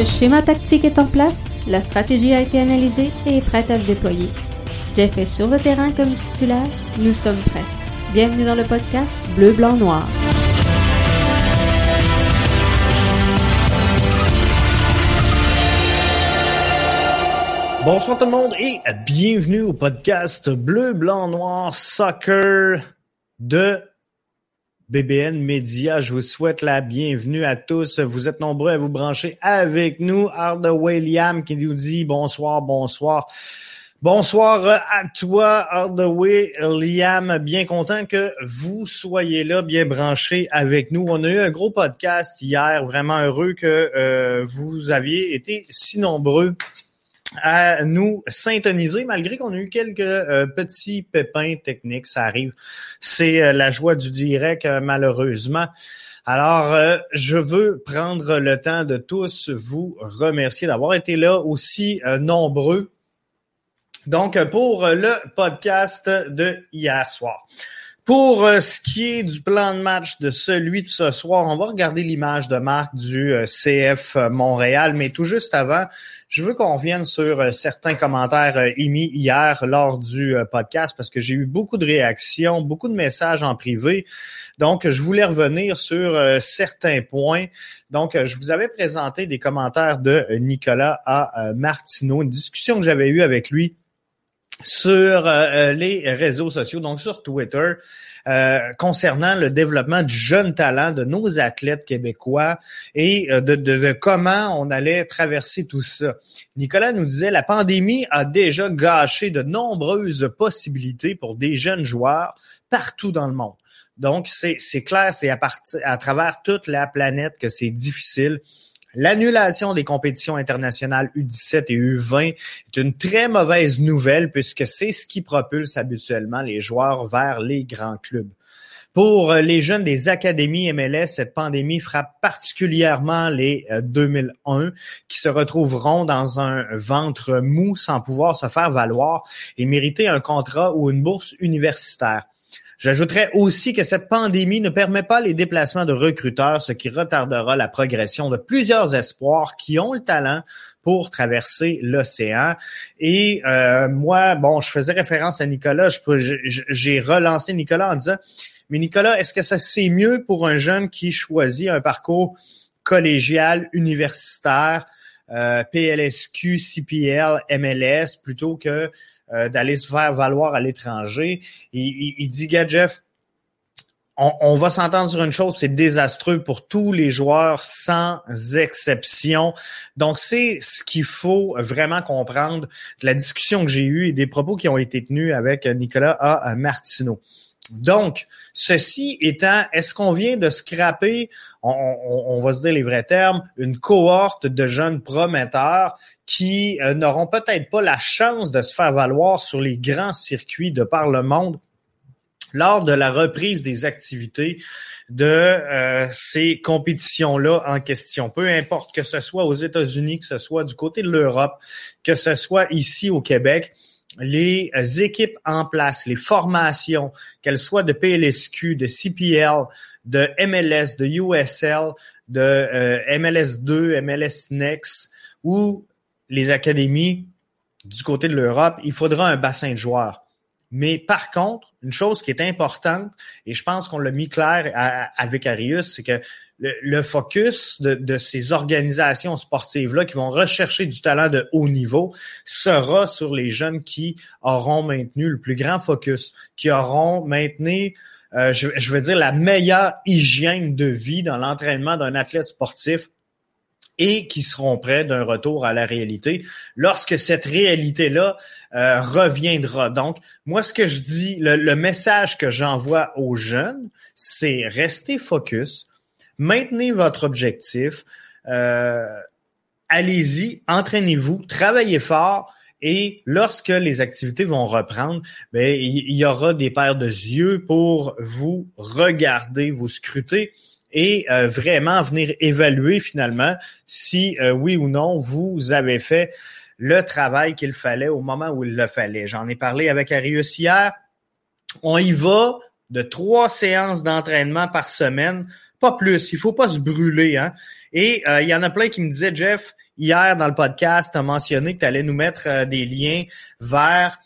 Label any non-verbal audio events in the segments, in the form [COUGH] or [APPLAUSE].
Le schéma tactique est en place, la stratégie a été analysée et est prête à se déployer. Jeff est sur le terrain comme titulaire, nous sommes prêts. Bienvenue dans le podcast Bleu, Blanc, Noir. Bonsoir tout le monde et bienvenue au podcast Bleu, Blanc, Noir Soccer de BBN Media. Je vous souhaite la bienvenue à tous. Vous êtes nombreux à vous brancher avec nous. Hardaway Liam qui nous dit bonsoir, bonsoir. Bonsoir à toi, Hardaway Liam. Bien content que vous soyez là, bien branché avec nous. On a eu un gros podcast hier. Vraiment heureux que euh, vous aviez été si nombreux à nous syntoniser, malgré qu'on a eu quelques euh, petits pépins techniques, ça arrive. C'est euh, la joie du direct, euh, malheureusement. Alors, je veux prendre le temps de tous vous remercier d'avoir été là aussi nombreux. Donc, pour le podcast de hier soir. Pour ce qui est du plan de match de celui de ce soir, on va regarder l'image de marque du CF Montréal, mais tout juste avant, je veux qu'on revienne sur euh, certains commentaires euh, émis hier lors du euh, podcast parce que j'ai eu beaucoup de réactions, beaucoup de messages en privé. Donc, je voulais revenir sur certains points. Donc, je vous avais présenté des commentaires de Nicolas à Martineau, une discussion que j'avais eue avec lui sur les réseaux sociaux, donc sur Twitter. Euh, concernant le développement du jeune talent de nos athlètes québécois et euh, de, comment on allait traverser tout ça. Nicolas nous disait, la pandémie a déjà gâché de nombreuses possibilités pour des jeunes joueurs partout dans le monde. Donc, c'est clair, c'est à, à travers toute la planète que c'est difficile. L'annulation des compétitions internationales U17 et U20 est une très mauvaise nouvelle puisque c'est ce qui propulse habituellement les joueurs vers les grands clubs. Pour les jeunes des académies MLS, cette pandémie frappe particulièrement les 2001 euh, qui se retrouveront dans un ventre mou sans pouvoir se faire valoir et mériter un contrat ou une bourse universitaire. J'ajouterais aussi que cette pandémie ne permet pas les déplacements de recruteurs, ce qui retardera la progression de plusieurs espoirs qui ont le talent pour traverser l'océan. Et euh, moi, bon, je faisais référence à Nicolas, j'ai relancé Nicolas en disant, mais Nicolas, est-ce que ça c'est mieux pour un jeune qui choisit un parcours collégial, universitaire, euh, PLSQ, CPL, MLS, plutôt que euh, d'aller se faire valoir à l'étranger. Il, il, dit, gars, Jeff, on, va s'entendre sur une chose, c'est désastreux pour tous les joueurs sans exception. Donc, c'est ce qu'il faut vraiment comprendre de la discussion que j'ai eue et des propos qui ont été tenus avec Nicolas A. Martineau. Donc, ceci étant, est-ce qu'on vient de scraper, on, va se dire les vrais termes, une cohorte de jeunes prometteurs qui euh, n'auront peut-être pas la chance de se faire valoir sur les grands circuits de par le monde lors de la reprise des activités de euh, ces compétitions-là en question? Peu importe que ce soit aux États-Unis, que ce soit du côté de l'Europe, que ce soit ici au Québec, les équipes en place, les formations, qu'elles soient de PLSQ, de CPL, de MLS, de USL, de euh, MLS2, MLS Next ou les académies du côté de l'Europe, il faudra un bassin de joueurs. Mais par contre, une chose qui est importante, et je pense qu'on l'a mis clair avec Arius, c'est que le, focus de, ces organisations sportives-là qui vont rechercher du talent de haut niveau sera sur les jeunes qui auront maintenu le plus grand focus, qui auront maintenu, euh, je, je veux dire, la meilleure hygiène de vie dans l'entraînement d'un athlète sportif et qui seront prêts d'un retour à la réalité lorsque cette réalité-là euh, reviendra. Donc, moi, ce que je dis, le, message que j'envoie aux jeunes, c'est rester focus, maintenez votre objectif, euh, allez-y, entraînez-vous, travaillez fort. Et lorsque les activités vont reprendre, ben, il y aura des paires de yeux pour vous regarder, vous scruter et euh, vraiment venir évaluer finalement si euh, oui ou non vous avez fait le travail qu'il fallait au moment où il le fallait. J'en ai parlé avec Arius hier. On y va de trois séances d'entraînement par semaine pas plus. Il faut pas se brûler. Hein? Et il y en a plein qui me disaient, Jeff, hier dans le podcast, tu as mentionné que tu allais nous mettre des liens vers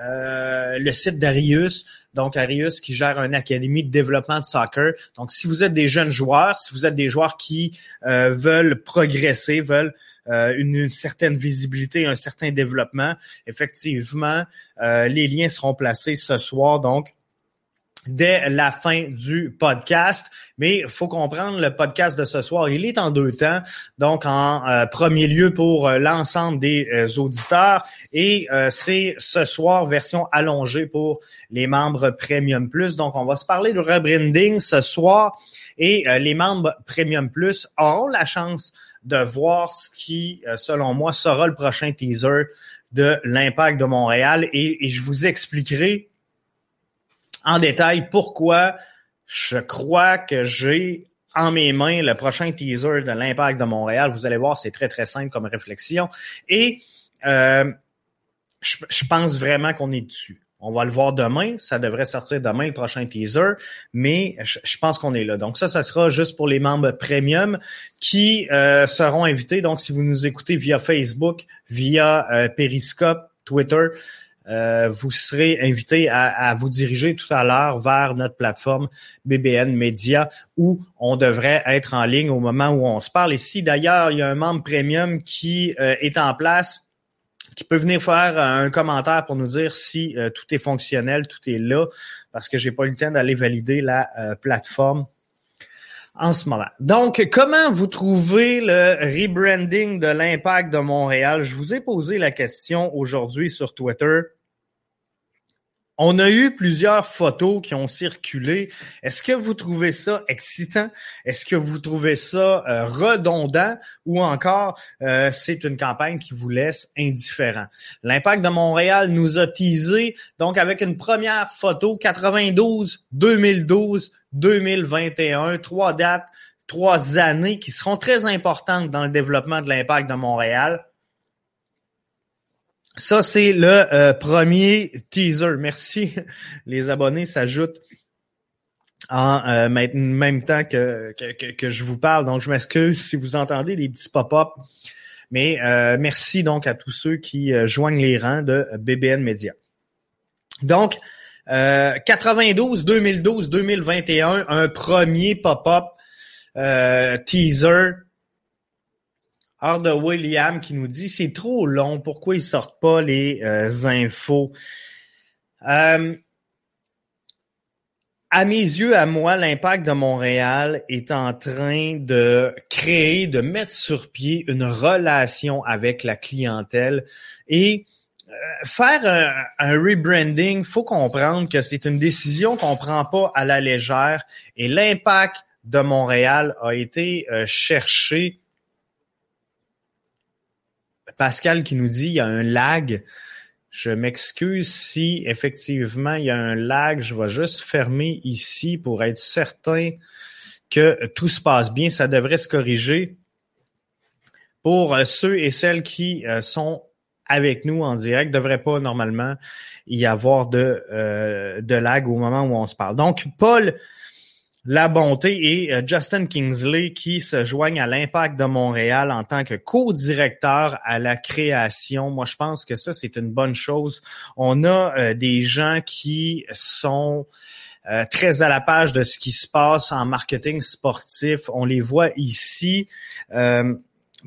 le site d'Arius. Donc, Arius qui gère une académie de développement de soccer. Donc, si vous êtes des jeunes joueurs, si vous êtes des joueurs qui veulent progresser, veulent euh, une, certaine visibilité, un certain développement, effectivement, euh, les liens seront placés ce soir. Donc, dès la fin du podcast. Mais il faut comprendre, le podcast de ce soir, il est en deux temps. Donc, en euh, premier lieu pour l'ensemble des auditeurs. Et c'est ce soir, version allongée pour les membres Premium Plus. Donc, on va se parler de rebranding ce soir. Et les membres Premium Plus auront la chance de voir ce qui, euh, selon moi, sera le prochain teaser de l'impact de Montréal et, je vous expliquerai en détail pourquoi je crois que j'ai en mes mains le prochain teaser de l'impact de Montréal. Vous allez voir, c'est très, très simple comme réflexion. Et euh, je pense vraiment qu'on est dessus. On va le voir demain. Ça devrait sortir demain, le prochain teaser. Mais je, pense qu'on est là. Donc ça, ça sera juste pour les membres premium qui euh, seront invités. Donc si vous nous écoutez via Facebook, via euh, Periscope, Twitter, euh, vous serez invités à, à, vous diriger tout à l'heure vers notre plateforme BBN Media où on devrait être en ligne au moment où on se parle. Ici, d'ailleurs, il y a un membre premium qui est en place qui peut venir faire euh, un commentaire pour nous dire si euh, tout est fonctionnel, tout est là, parce que j'ai pas eu le temps d'aller valider la euh, plateforme en ce moment. Donc, comment vous trouvez le rebranding de l'impact de Montréal? Je vous ai posé la question aujourd'hui sur Twitter. On a eu plusieurs photos qui ont circulé. Est-ce que vous trouvez ça excitant? Est-ce que vous trouvez ça euh, redondant? Ou encore euh, c'est une campagne qui vous laisse indifférent? L'impact de Montréal nous a teasé donc avec une première photo 92, 2012, 2021, trois dates, trois années qui seront très importantes dans le développement de l'impact de Montréal. Ça, c'est le euh, premier teaser. Merci. [LAUGHS] Les abonnés s'ajoutent en euh, même temps que, que, je vous parle. Donc, je m'excuse si vous entendez des petits pop-up. Mais euh, merci donc à tous ceux qui joignent les rangs de BBN Media. Donc, 92, 2012, 2021, un premier pop-up teaser de William qui nous dit c'est trop long, pourquoi ils sortent pas les euh, infos? Euh, à mes yeux, à moi, l'impact de Montréal est en train de créer, de mettre sur pied une relation avec la clientèle et euh, faire un, un rebranding, faut comprendre que c'est une décision qu'on prend pas à la légère et l'impact de Montréal a été cherché Pascal qui nous dit il y a un lag. Je m'excuse si effectivement il y a un lag. Je vais juste fermer ici pour être certain que tout se passe bien. Ça devrait se corriger. Pour euh, ceux et celles qui euh, sont avec nous en direct, devrait pas normalement y avoir de, euh, de lag au moment où on se parle. Donc, Paul la Bonté et euh, Justin Kingsley qui se joignent à l'Impact de Montréal en tant que co-directeur à la création. Moi, je pense que ça, c'est une bonne chose. On a euh, des gens qui sont euh, très à la page de ce qui se passe en marketing sportif. On les voit ici.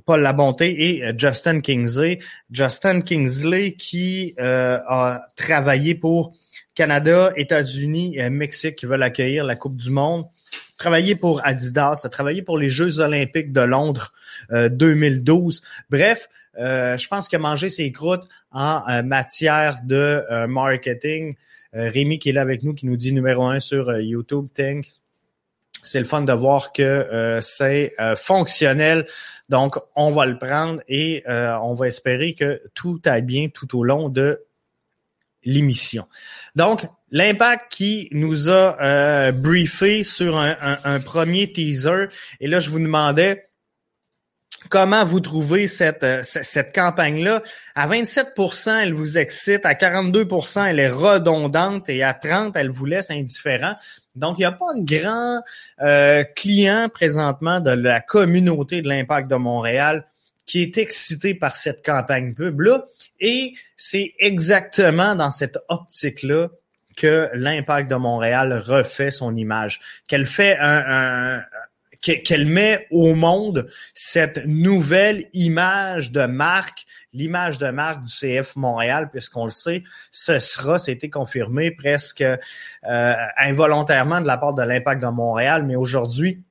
Paul Labonté et Justin Kingsley. Justin Kingsley qui a travaillé pour Canada, États-Unis et Mexique qui veulent accueillir la Coupe du Monde. Travaillé pour Adidas, a travaillé pour les Jeux olympiques de Londres 2012. Euh, Bref, euh, je pense que manger ses croûtes en euh, matière de marketing. Rémi qui est là avec nous, qui nous dit numéro un sur YouTube, Think. C'est le fun de voir que c'est fonctionnel. Donc, on va le prendre et on va espérer que tout aille bien tout au long de l'émission. Donc, l'impact qui nous a euh, briefé sur un, premier teaser, et là, je vous demandais comment vous trouvez cette, euh, cette campagne-là. À 27% elle vous excite, à 42% elle est redondante et à 30 elle vous laisse indifférent. Donc, il n'y a pas de grand euh, client présentement de la communauté de l'impact de Montréal qui est excité par cette campagne pub-là. Et c'est exactement dans cette optique-là que l'impact de Montréal refait son image, qu'elle fait un, qu'elle met au monde cette nouvelle image de marque, l'image de marque du CF Montréal, puisqu'on le sait, ce sera, c'était confirmé presque euh, involontairement de la part de l'impact de Montréal, mais aujourd'hui,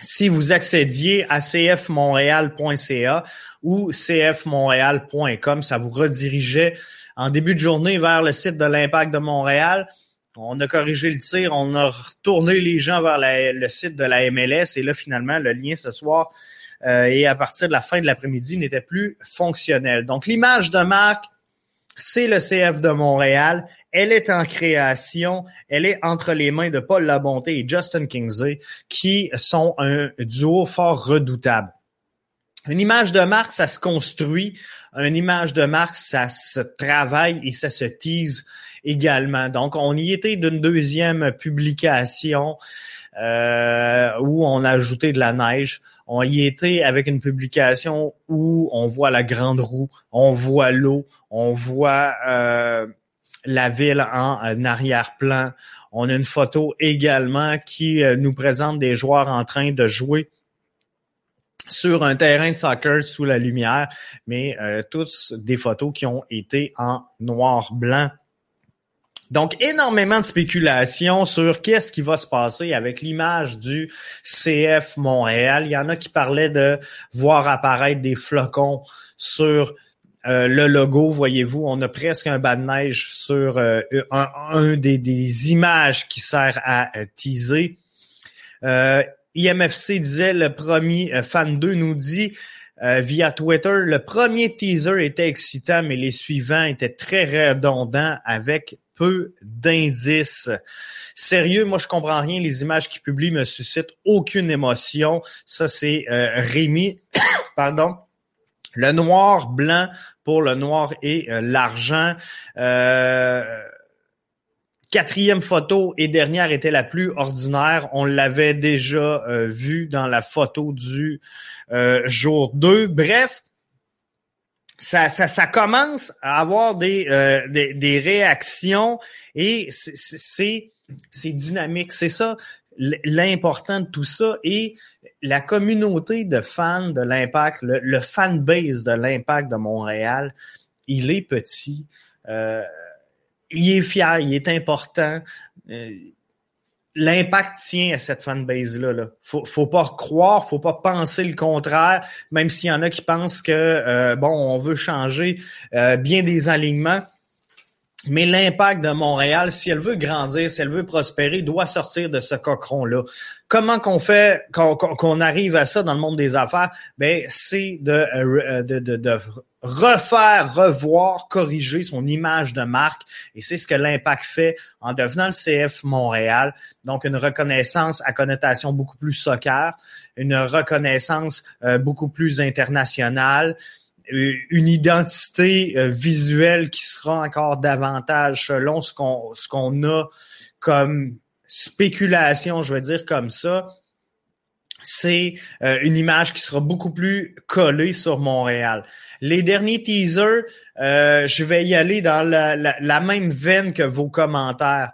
si vous accédiez à cfmontréal.ca ou cfmontréal.com, ça vous redirigeait en début de journée vers le site de l'Impact de Montréal. On a corrigé le tir, on a retourné les gens vers le site de la MLS et là, finalement, le lien ce soir euh, et à partir de la fin de l'après-midi n'était plus fonctionnel. Donc, l'image de marque, c'est le CF de Montréal. Elle est en création. Elle est entre les mains de Paul Labonté et Justin Kingsley, qui sont un duo fort redoutable. Une image de marque, ça se construit. Une image de marque, ça se travaille et ça se tease également. Donc, on y était d'une deuxième publication euh, où on a ajouté de la neige. On y était avec une publication où on voit la grande roue, on voit l'eau, on voit euh, la ville en, arrière-plan. On a une photo également qui euh, nous présente des joueurs en train de jouer sur un terrain de soccer sous la lumière, mais euh, tous des photos qui ont été en noir-blanc. Donc, énormément de spéculation sur qu'est-ce qui va se passer avec l'image du CF Montréal. Il y en a qui parlaient de voir apparaître des flocons sur euh, le logo, voyez-vous, on a presque un bas de neige sur euh, un, des, images qui sert à teaser. IMFC disait, le premier fan 2 nous dit via Twitter, le premier teaser était excitant, mais les suivants étaient très redondants avec peu d'indices. Sérieux, moi je comprends rien. Les images qu'il publie me suscitent aucune émotion. Ça c'est euh, Rémi, [COUGHS] pardon. Le noir blanc pour le noir et euh, l'argent. Euh, quatrième photo et dernière était la plus ordinaire. On l'avait déjà vu dans la photo du jour 2. Bref, ça, ça, ça commence à avoir des, euh, des, des, réactions et c'est dynamique. C'est ça l'important de tout ça. Et la communauté de fans de l'Impact, le, le fan base de l'Impact de Montréal, il est petit. Euh, il est fier, il est important. Euh, l'impact tient à cette fanbase-là. Là. Faut, faut pas croire, faut pas penser le contraire, même s'il y en a qui pensent que euh, bon, on veut changer euh, bien des alignements. Mais l'impact de Montréal, si elle veut grandir, si elle veut prospérer, doit sortir de ce cochon-là. Comment qu'on fait, qu'on arrive à ça dans le monde des affaires? Ben, c'est de, euh, de, de, de, refaire, revoir, corriger son image de marque. Et c'est ce que l'impact fait en devenant le CF Montréal. Donc, une reconnaissance à connotation beaucoup plus soccer, une reconnaissance euh, beaucoup plus internationale, une identité euh, visuelle qui sera encore davantage selon ce qu'on ce qu'on a comme spéculation, je veux dire comme ça. C'est euh, une image qui sera beaucoup plus collée sur Montréal. Les derniers teasers, je vais y aller dans la, la, même veine que vos commentaires.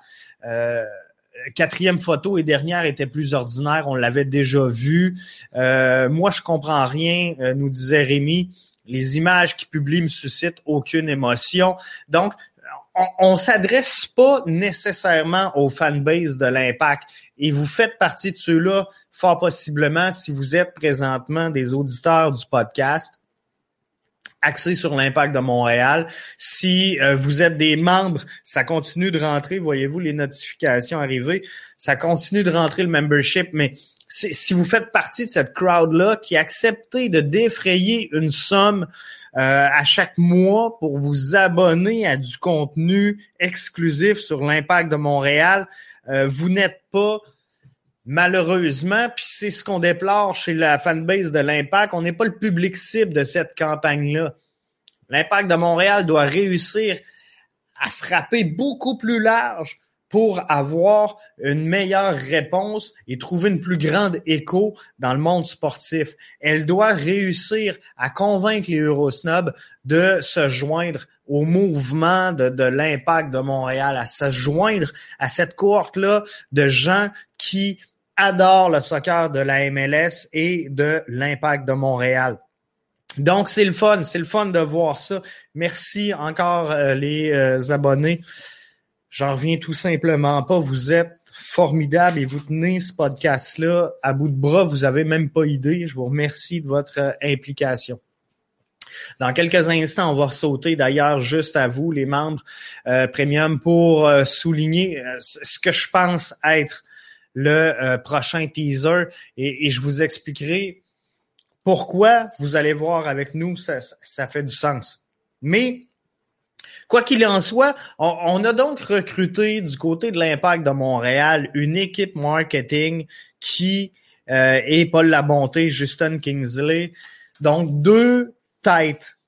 quatrième photo et dernière était plus ordinaire, on l'avait déjà vu. moi, je comprends rien, nous disait Rémi. Les images qu'il publie me suscitent aucune émotion. Donc, on, ne s'adresse pas nécessairement aux fanbase de l'impact. Et vous faites partie de ceux-là, fort possiblement, si vous êtes présentement des auditeurs du podcast axé sur l'impact de Montréal. Si euh, vous êtes des membres, ça continue de rentrer, voyez-vous les notifications arriver, ça continue de rentrer le membership, mais si vous faites partie de cette crowd-là qui a accepté de défrayer une somme euh, à chaque mois pour vous abonner à du contenu exclusif sur l'impact de Montréal, euh, vous n'êtes pas malheureusement, puis c'est ce qu'on déplore chez la fanbase de l'Impact, on n'est pas le public cible de cette campagne-là. L'Impact de Montréal doit réussir à frapper beaucoup plus large pour avoir une meilleure réponse et trouver une plus grande écho dans le monde sportif. Elle doit réussir à convaincre les Eurosnobs de se joindre au mouvement de, l'impact de Montréal, à se joindre à cette cohorte-là de gens qui adorent le soccer de la MLS et de l'impact de Montréal. Donc, c'est le fun, c'est le fun de voir ça. Merci encore euh, les euh, abonnés. J'en reviens tout simplement pas. Vous êtes formidables et vous tenez ce podcast-là à bout de bras. Vous avez même pas idée. Je vous remercie de votre euh, implication. Dans quelques instants, on va sauter d'ailleurs juste à vous, les membres premium, pour souligner ce que je pense être le prochain teaser et, et je vous expliquerai pourquoi, vous allez voir avec nous, ça, ça fait du sens. Mais, quoi qu'il en soit, on, a donc recruté du côté de l'Impact de Montréal une équipe marketing qui euh, est Paul Labonté, Justin Kingsley. Donc, deux têtes,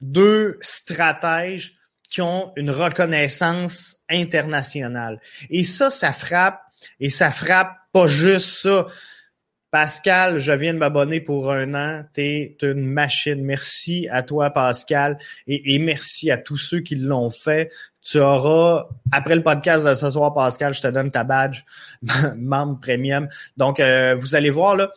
deux stratèges qui ont une reconnaissance internationale. Et ça, ça frappe, et ça frappe pas juste ça. Pascal, je viens de m'abonner pour un an. T'es une machine. Merci à toi, Pascal, et, merci à tous ceux qui l'ont fait. Tu auras, après le podcast de ce soir, Pascal, je te donne ta badge, [LAUGHS] membre premium. Donc, euh, vous allez voir là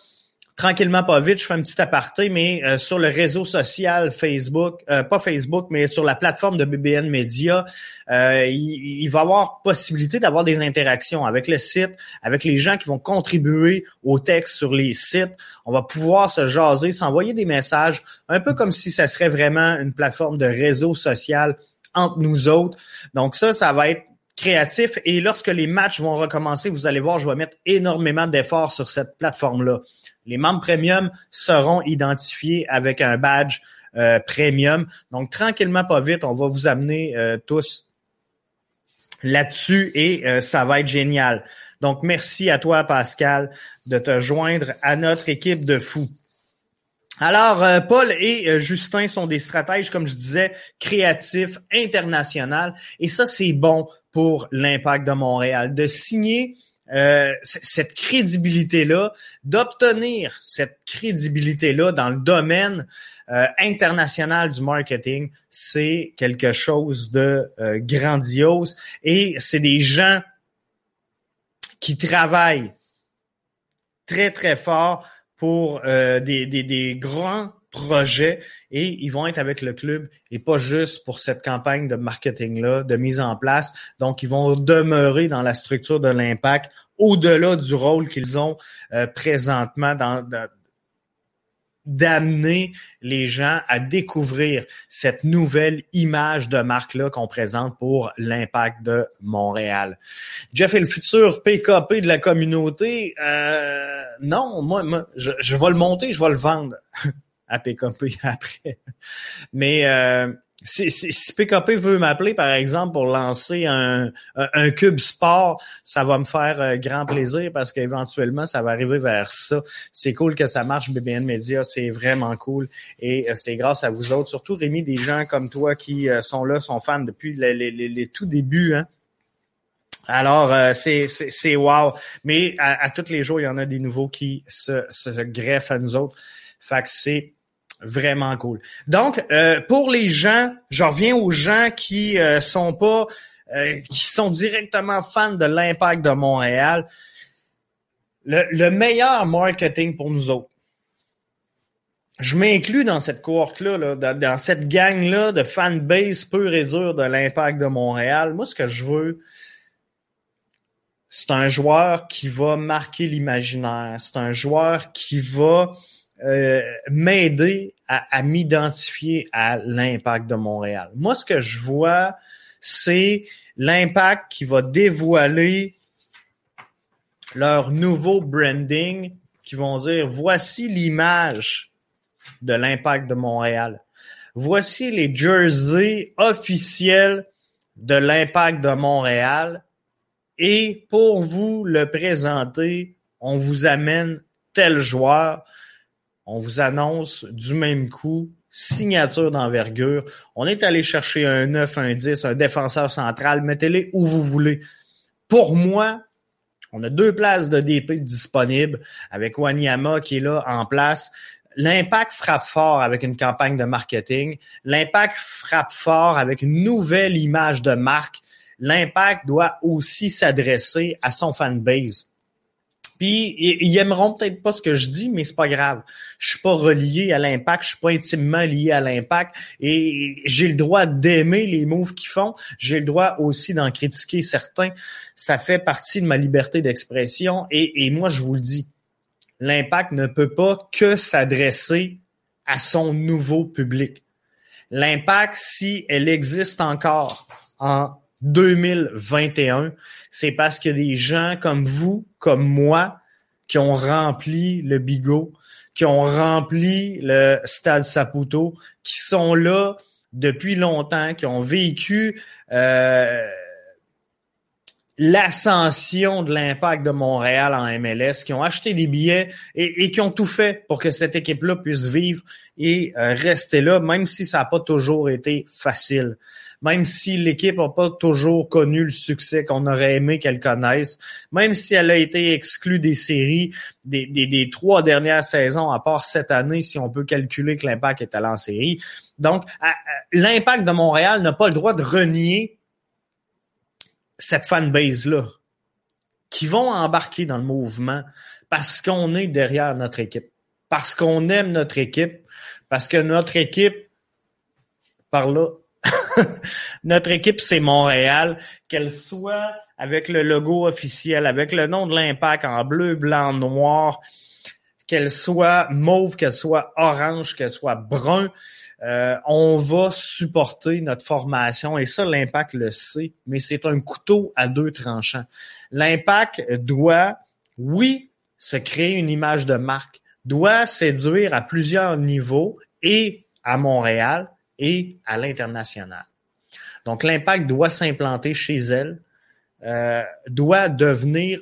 tranquillement pas vite, je fais un petit aparté, mais euh, sur le réseau social Facebook, euh, pas Facebook, mais sur la plateforme de BBN Media, euh, il, va y avoir possibilité d'avoir des interactions avec le site, avec les gens qui vont contribuer au texte sur les sites. On va pouvoir se jaser, s'envoyer des messages, un peu comme si ça serait vraiment une plateforme de réseau social entre nous autres. Donc ça, ça va être créatif. Et lorsque les matchs vont recommencer, vous allez voir, je vais mettre énormément d'efforts sur cette plateforme-là. Les membres premium seront identifiés avec un badge euh, premium. Donc, tranquillement, pas vite, on va vous amener euh, tous là-dessus et euh, ça va être génial. Donc, merci à toi, Pascal, de te joindre à notre équipe de fous. Alors, Paul et Justin sont des stratèges, comme je disais, créatifs, internationaux. Et ça, c'est bon pour l'impact de Montréal. De signer euh, cette crédibilité-là, d'obtenir cette crédibilité-là dans le domaine euh, international du marketing, c'est quelque chose de euh, grandiose et c'est des gens qui travaillent très, très fort pour des, des, des grands projets et ils vont être avec le club et pas juste pour cette campagne de marketing-là, de mise en place. Donc, ils vont demeurer dans la structure de l'impact au-delà du rôle qu'ils ont euh, présentement dans, d'amener les gens à découvrir cette nouvelle image de marque-là qu'on présente pour l'impact de Montréal. Jeff est le futur PKP de la communauté. Euh, non, moi, moi je, je vais le monter, je vais le vendre. [LAUGHS] à PKP [LAUGHS] après. Mais euh, si, si, PKP veut m'appeler, par exemple, pour lancer un, un, cube sport, ça va me faire euh, grand plaisir parce qu'éventuellement, ça va arriver vers ça. C'est cool que ça marche, BBN Media, c'est vraiment cool. Et euh, c'est grâce à vous autres, surtout Rémi, des gens comme toi qui sont là, sont fans depuis les, les, les, tout débuts. Hein? Alors, c'est, c'est, wow. Mais à, tous les jours, il y en a des nouveaux qui se, se greffent à nous autres. Fait que c'est Vraiment cool. Donc, euh, pour les gens, je reviens aux gens qui euh, sont pas, euh, qui sont directement fans de l'impact de Montréal. Le, meilleur marketing pour nous autres. Je m'inclus dans cette cohorte-là, dans, cette gang-là de fanbase peu et de l'impact de Montréal. Moi, ce que je veux, c'est un joueur qui va marquer l'imaginaire. C'est un joueur qui va euh, m'aider à, m'identifier à l'impact de Montréal. Moi, ce que je vois, c'est l'impact qui va dévoiler leur nouveau branding, qui vont dire voici l'image de l'impact de Montréal. Voici les jerseys officiels de l'impact de Montréal. Et pour vous le présenter, on vous amène tel joueur. On vous annonce du même coup signature d'envergure. On est allé chercher un 9, un 10, un défenseur central. Mettez-les où vous voulez. Pour moi, on a deux places de DP disponibles avec Wanyama qui est là en place. L'impact frappe fort avec une campagne de marketing. L'impact frappe fort avec une nouvelle image de marque. L'impact doit aussi s'adresser à son fanbase. Puis ils aimeront peut-être pas ce que je dis, mais c'est pas grave. Je suis pas relié à l'impact, je suis pas intimement lié à l'impact et j'ai le droit d'aimer les moves qu'ils font. J'ai le droit aussi d'en critiquer certains. Ça fait partie de ma liberté d'expression et, et moi je vous le dis, l'impact ne peut pas que s'adresser à son nouveau public. L'impact, si elle existe encore en 2021, c'est parce que des gens comme vous, comme moi, qui ont rempli le bigot, qui ont rempli le stade Saputo, qui sont là depuis longtemps, qui ont vécu euh, l'ascension de l'impact de Montréal en MLS, qui ont acheté des billets et, qui ont tout fait pour que cette équipe-là puisse vivre et euh, rester là, même si ça n'a pas toujours été facile même si l'équipe n'a pas toujours connu le succès qu'on aurait aimé qu'elle connaisse, même si elle a été exclue des séries des, trois dernières saisons, à part cette année, si on peut calculer que l'impact est allé en série. Donc, l'impact de Montréal n'a pas le droit de renier cette fanbase-là, qui vont embarquer dans le mouvement parce qu'on est derrière notre équipe, parce qu'on aime notre équipe, parce que notre équipe, par là, [LAUGHS] Notre équipe, c'est Montréal. Qu'elle soit avec le logo officiel, avec le nom de l'impact en bleu, blanc, noir, qu'elle soit mauve, qu'elle soit orange, qu'elle soit brun, euh, on va supporter notre formation et ça, l'impact le sait, mais c'est un couteau à deux tranchants. L'impact doit, oui, se créer une image de marque, doit séduire à plusieurs niveaux et à Montréal, et à l'international. Donc, l'impact doit s'implanter chez elle, euh, doit devenir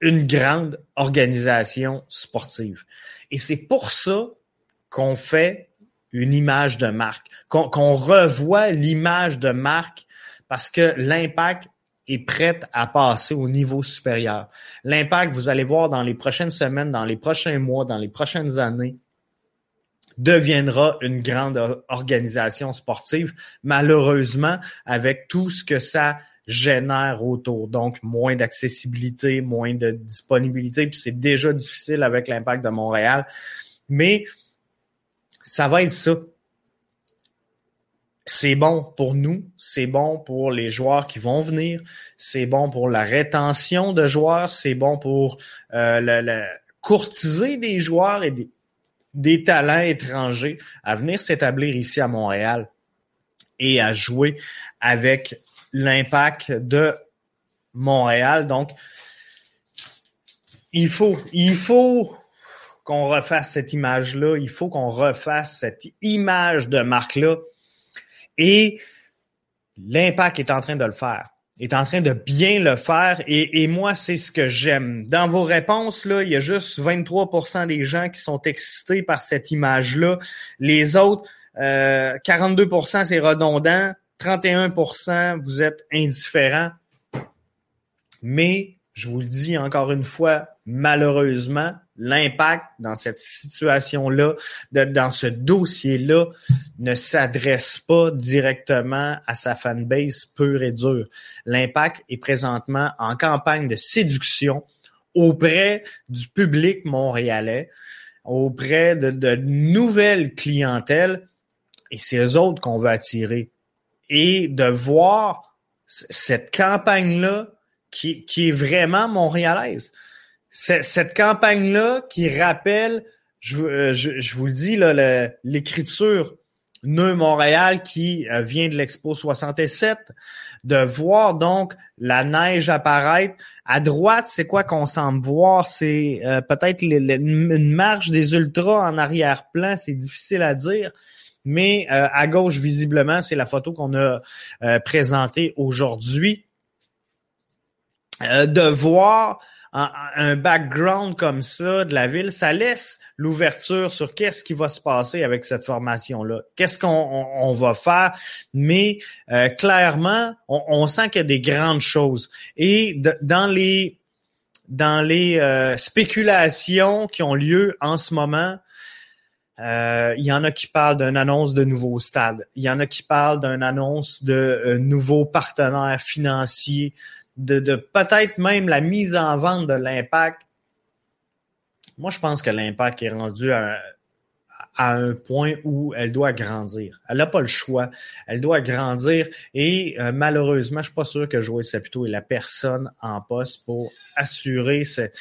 une grande organisation sportive. Et c'est pour ça qu'on fait une image de marque, qu'on revoit l'image de marque parce que l'impact est prêt à passer au niveau supérieur. L'impact, vous allez voir dans les prochaines semaines, dans les prochains mois, dans les prochaines années, deviendra une grande organisation sportive, malheureusement, avec tout ce que ça génère autour. Donc, moins d'accessibilité, moins de disponibilité, puis c'est déjà difficile avec l'impact de Montréal. Mais ça va être ça. C'est bon pour nous, c'est bon pour les joueurs qui vont venir, c'est bon pour la rétention de joueurs, c'est bon pour euh, le, courtiser des joueurs et des, des talents étrangers à venir s'établir ici à Montréal et à jouer avec l'impact de Montréal. Donc, il faut, il faut qu'on refasse cette image-là. Il faut qu'on refasse cette image de marque-là. Et l'impact est en train de le faire est en train de bien le faire et, moi, c'est ce que j'aime. Dans vos réponses, là, il y a juste 23% des gens qui sont excités par cette image-là. Les autres, euh, 42% c'est redondant, 31% vous êtes indifférent. Mais, je vous le dis encore une fois, malheureusement, l'impact dans cette situation-là, dans ce dossier-là, ne s'adresse pas directement à sa fanbase pure et dure. L'impact est présentement en campagne de séduction auprès du public montréalais, auprès de, nouvelles clientèles, et c'est eux autres qu'on veut attirer. Et de voir cette campagne-là qui est vraiment montréalaise cette campagne-là qui rappelle, je, euh, vous le dis, l'écriture Neu Montréal qui euh, vient de l'Expo 67, de voir donc la neige apparaître. À droite, c'est quoi qu'on semble voir? C'est euh, peut-être une marche des ultras en arrière-plan, c'est difficile à dire. Mais à gauche, visiblement, c'est la photo qu'on a présentée aujourd'hui. de voir un, background comme ça de la ville, ça laisse l'ouverture sur qu'est-ce qui va se passer avec cette formation-là, qu'est-ce qu'on va faire, mais euh, clairement, on, sent qu'il y a des grandes choses. Et dans les dans les euh, spéculations qui ont lieu en ce moment, euh, il y en a qui parlent d'une annonce de nouveaux stades. Il y en a qui parlent d'une annonce de nouveaux partenaires financiers de, peut-être même la mise en vente de l'impact. Moi, je pense que l'impact est rendu à, un point où elle doit grandir. Elle n'a pas le choix. Elle doit grandir et euh, malheureusement, je suis pas sûr que Joël Saputo est la personne en poste pour assurer cette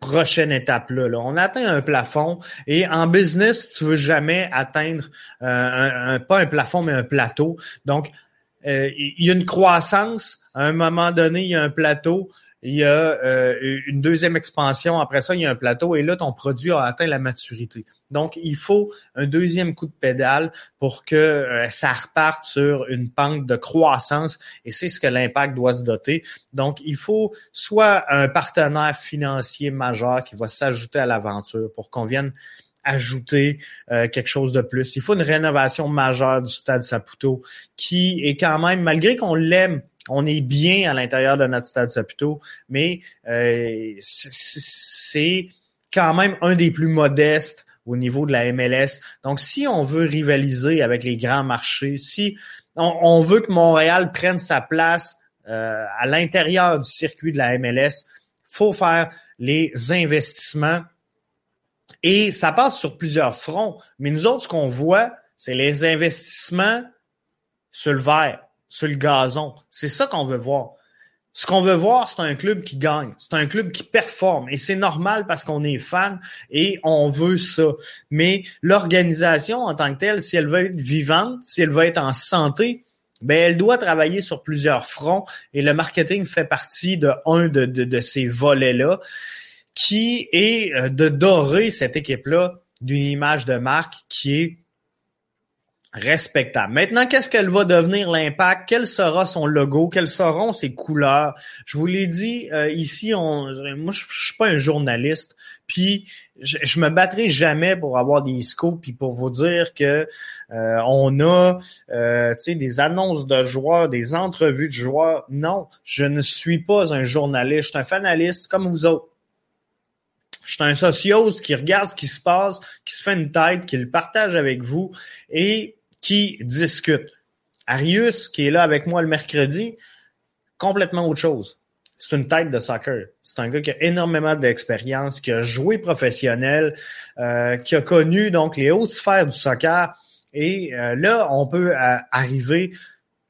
prochaine étape-là. Là. On atteint un plafond et en business, tu veux jamais atteindre euh, un, pas un plafond, mais un plateau. Donc, euh, il y a une croissance. À un moment donné, il y a un plateau. Il y a euh, une deuxième expansion. Après ça, il y a un plateau. Et là, ton produit a atteint la maturité. Donc, il faut un deuxième coup de pédale pour que euh, ça reparte sur une pente de croissance. Et c'est ce que l'impact doit se doter. Donc, il faut soit un partenaire financier majeur qui va s'ajouter à l'aventure pour qu'on vienne ajouter euh, quelque chose de plus. Il faut une rénovation majeure du stade Saputo qui est quand même, malgré qu'on l'aime, on est bien à l'intérieur de notre stade Saputo, mais euh, c'est quand même un des plus modestes au niveau de la MLS. Donc, si on veut rivaliser avec les grands marchés, si on, veut que Montréal prenne sa place euh, à l'intérieur du circuit de la MLS, faut faire les investissements et ça passe sur plusieurs fronts. Mais nous autres, ce qu'on voit, c'est les investissements sur le verre, sur le gazon. C'est ça qu'on veut voir. Ce qu'on veut voir, c'est un club qui gagne, c'est un club qui performe. Et c'est normal parce qu'on est fan et on veut ça. Mais l'organisation en tant que telle, si elle veut être vivante, si elle veut être en santé, ben elle doit travailler sur plusieurs fronts et le marketing fait partie de un de, de, de ces volets-là qui est euh, de dorer cette équipe-là d'une image de marque qui est respectable. Maintenant, qu'est-ce qu'elle va devenir l'impact? Quel sera son logo? Quelles seront ses couleurs? Je vous l'ai dit, euh, ici, on, moi, je, suis pas un journaliste, puis je, me battrai jamais pour avoir des scopes puis pour vous dire que euh, on a euh, des annonces de joueurs, des entrevues de joueurs. Non, je ne suis pas un journaliste, je suis un fanaliste comme vous autres. Je suis un sociose qui regarde ce qui se passe, qui se fait une tête, qui le partage avec vous et qui discute. Arius, qui est là avec moi le mercredi, complètement autre chose. C'est une tête de soccer. C'est un gars qui a énormément d'expérience, qui a joué professionnel, euh, qui a connu donc les hautes sphères du soccer. Et euh, là, on peut euh, arriver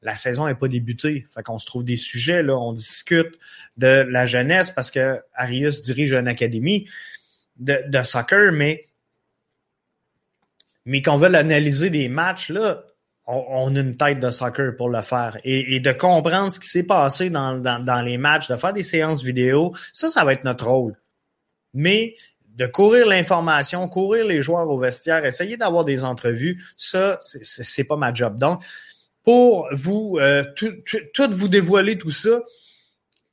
la saison n'est pas débutée. Fait qu'on se trouve des sujets, là, on discute de la jeunesse parce que Arius dirige une académie de, soccer, mais, mais qu'on veut analyser des matchs, on, a une tête de soccer pour le faire. Et, de comprendre ce qui s'est passé dans, dans, les matchs, de faire des séances vidéo, ça, ça va être notre rôle. Mais de courir l'information, courir les joueurs au vestiaire, essayer d'avoir des entrevues, ça, c'est pas ma job. Donc, pour vous euh, tout, vous dévoiler tout ça,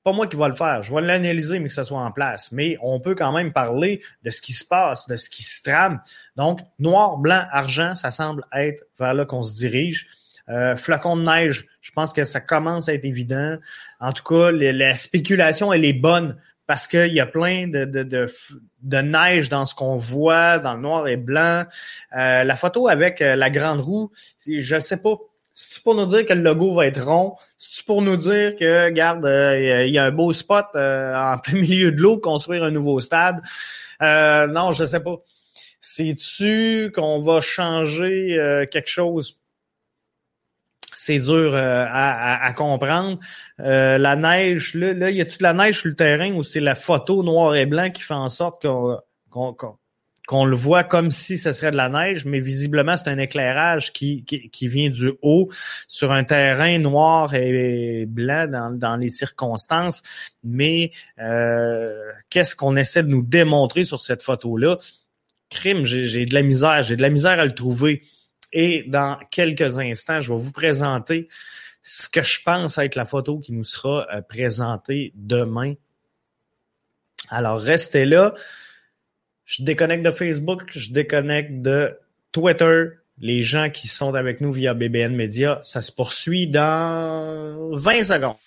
pas moi qui va le faire. Je vais l'analyser, mais que ça soit en place. Mais on peut quand même parler de ce qui se passe, de ce qui se trame. Donc, noir, blanc, argent, ça semble être vers là qu'on se dirige. Euh, flacon de neige, je pense que ça commence à être évident. En tout cas, la spéculation, elle est bonne parce qu'il y a plein de, de, de, neige dans ce qu'on voit, dans le noir et blanc. Euh, la photo avec euh, la grande roue, je ne sais pas c'est pour nous dire que le logo va être rond? C'est pour nous dire que, regarde, euh, il y a un beau spot euh, en [LAUGHS] plein milieu de l'eau, construire un nouveau stade? Euh, non, je sais pas. C'est-tu qu'on va changer quelque chose? C'est dur à, comprendre. la neige, là, là, y a-tu de la neige sur le terrain ou c'est la photo noir et blanc qui fait en sorte qu'on qu'on le voit comme si ce serait de la neige, mais visiblement c'est un éclairage qui, qui, vient du haut sur un terrain noir et blanc dans, dans les circonstances. Mais euh, qu'est-ce qu'on essaie de nous démontrer sur cette photo-là? Crime, j'ai de la misère, j'ai de la misère à le trouver. Et dans quelques instants, je vais vous présenter ce que je pense être la photo qui nous sera euh, présentée demain. Alors, restez là. Je déconnecte de Facebook, je déconnecte de Twitter. Les gens qui sont avec nous via BBN Media, ça se poursuit dans 20 secondes.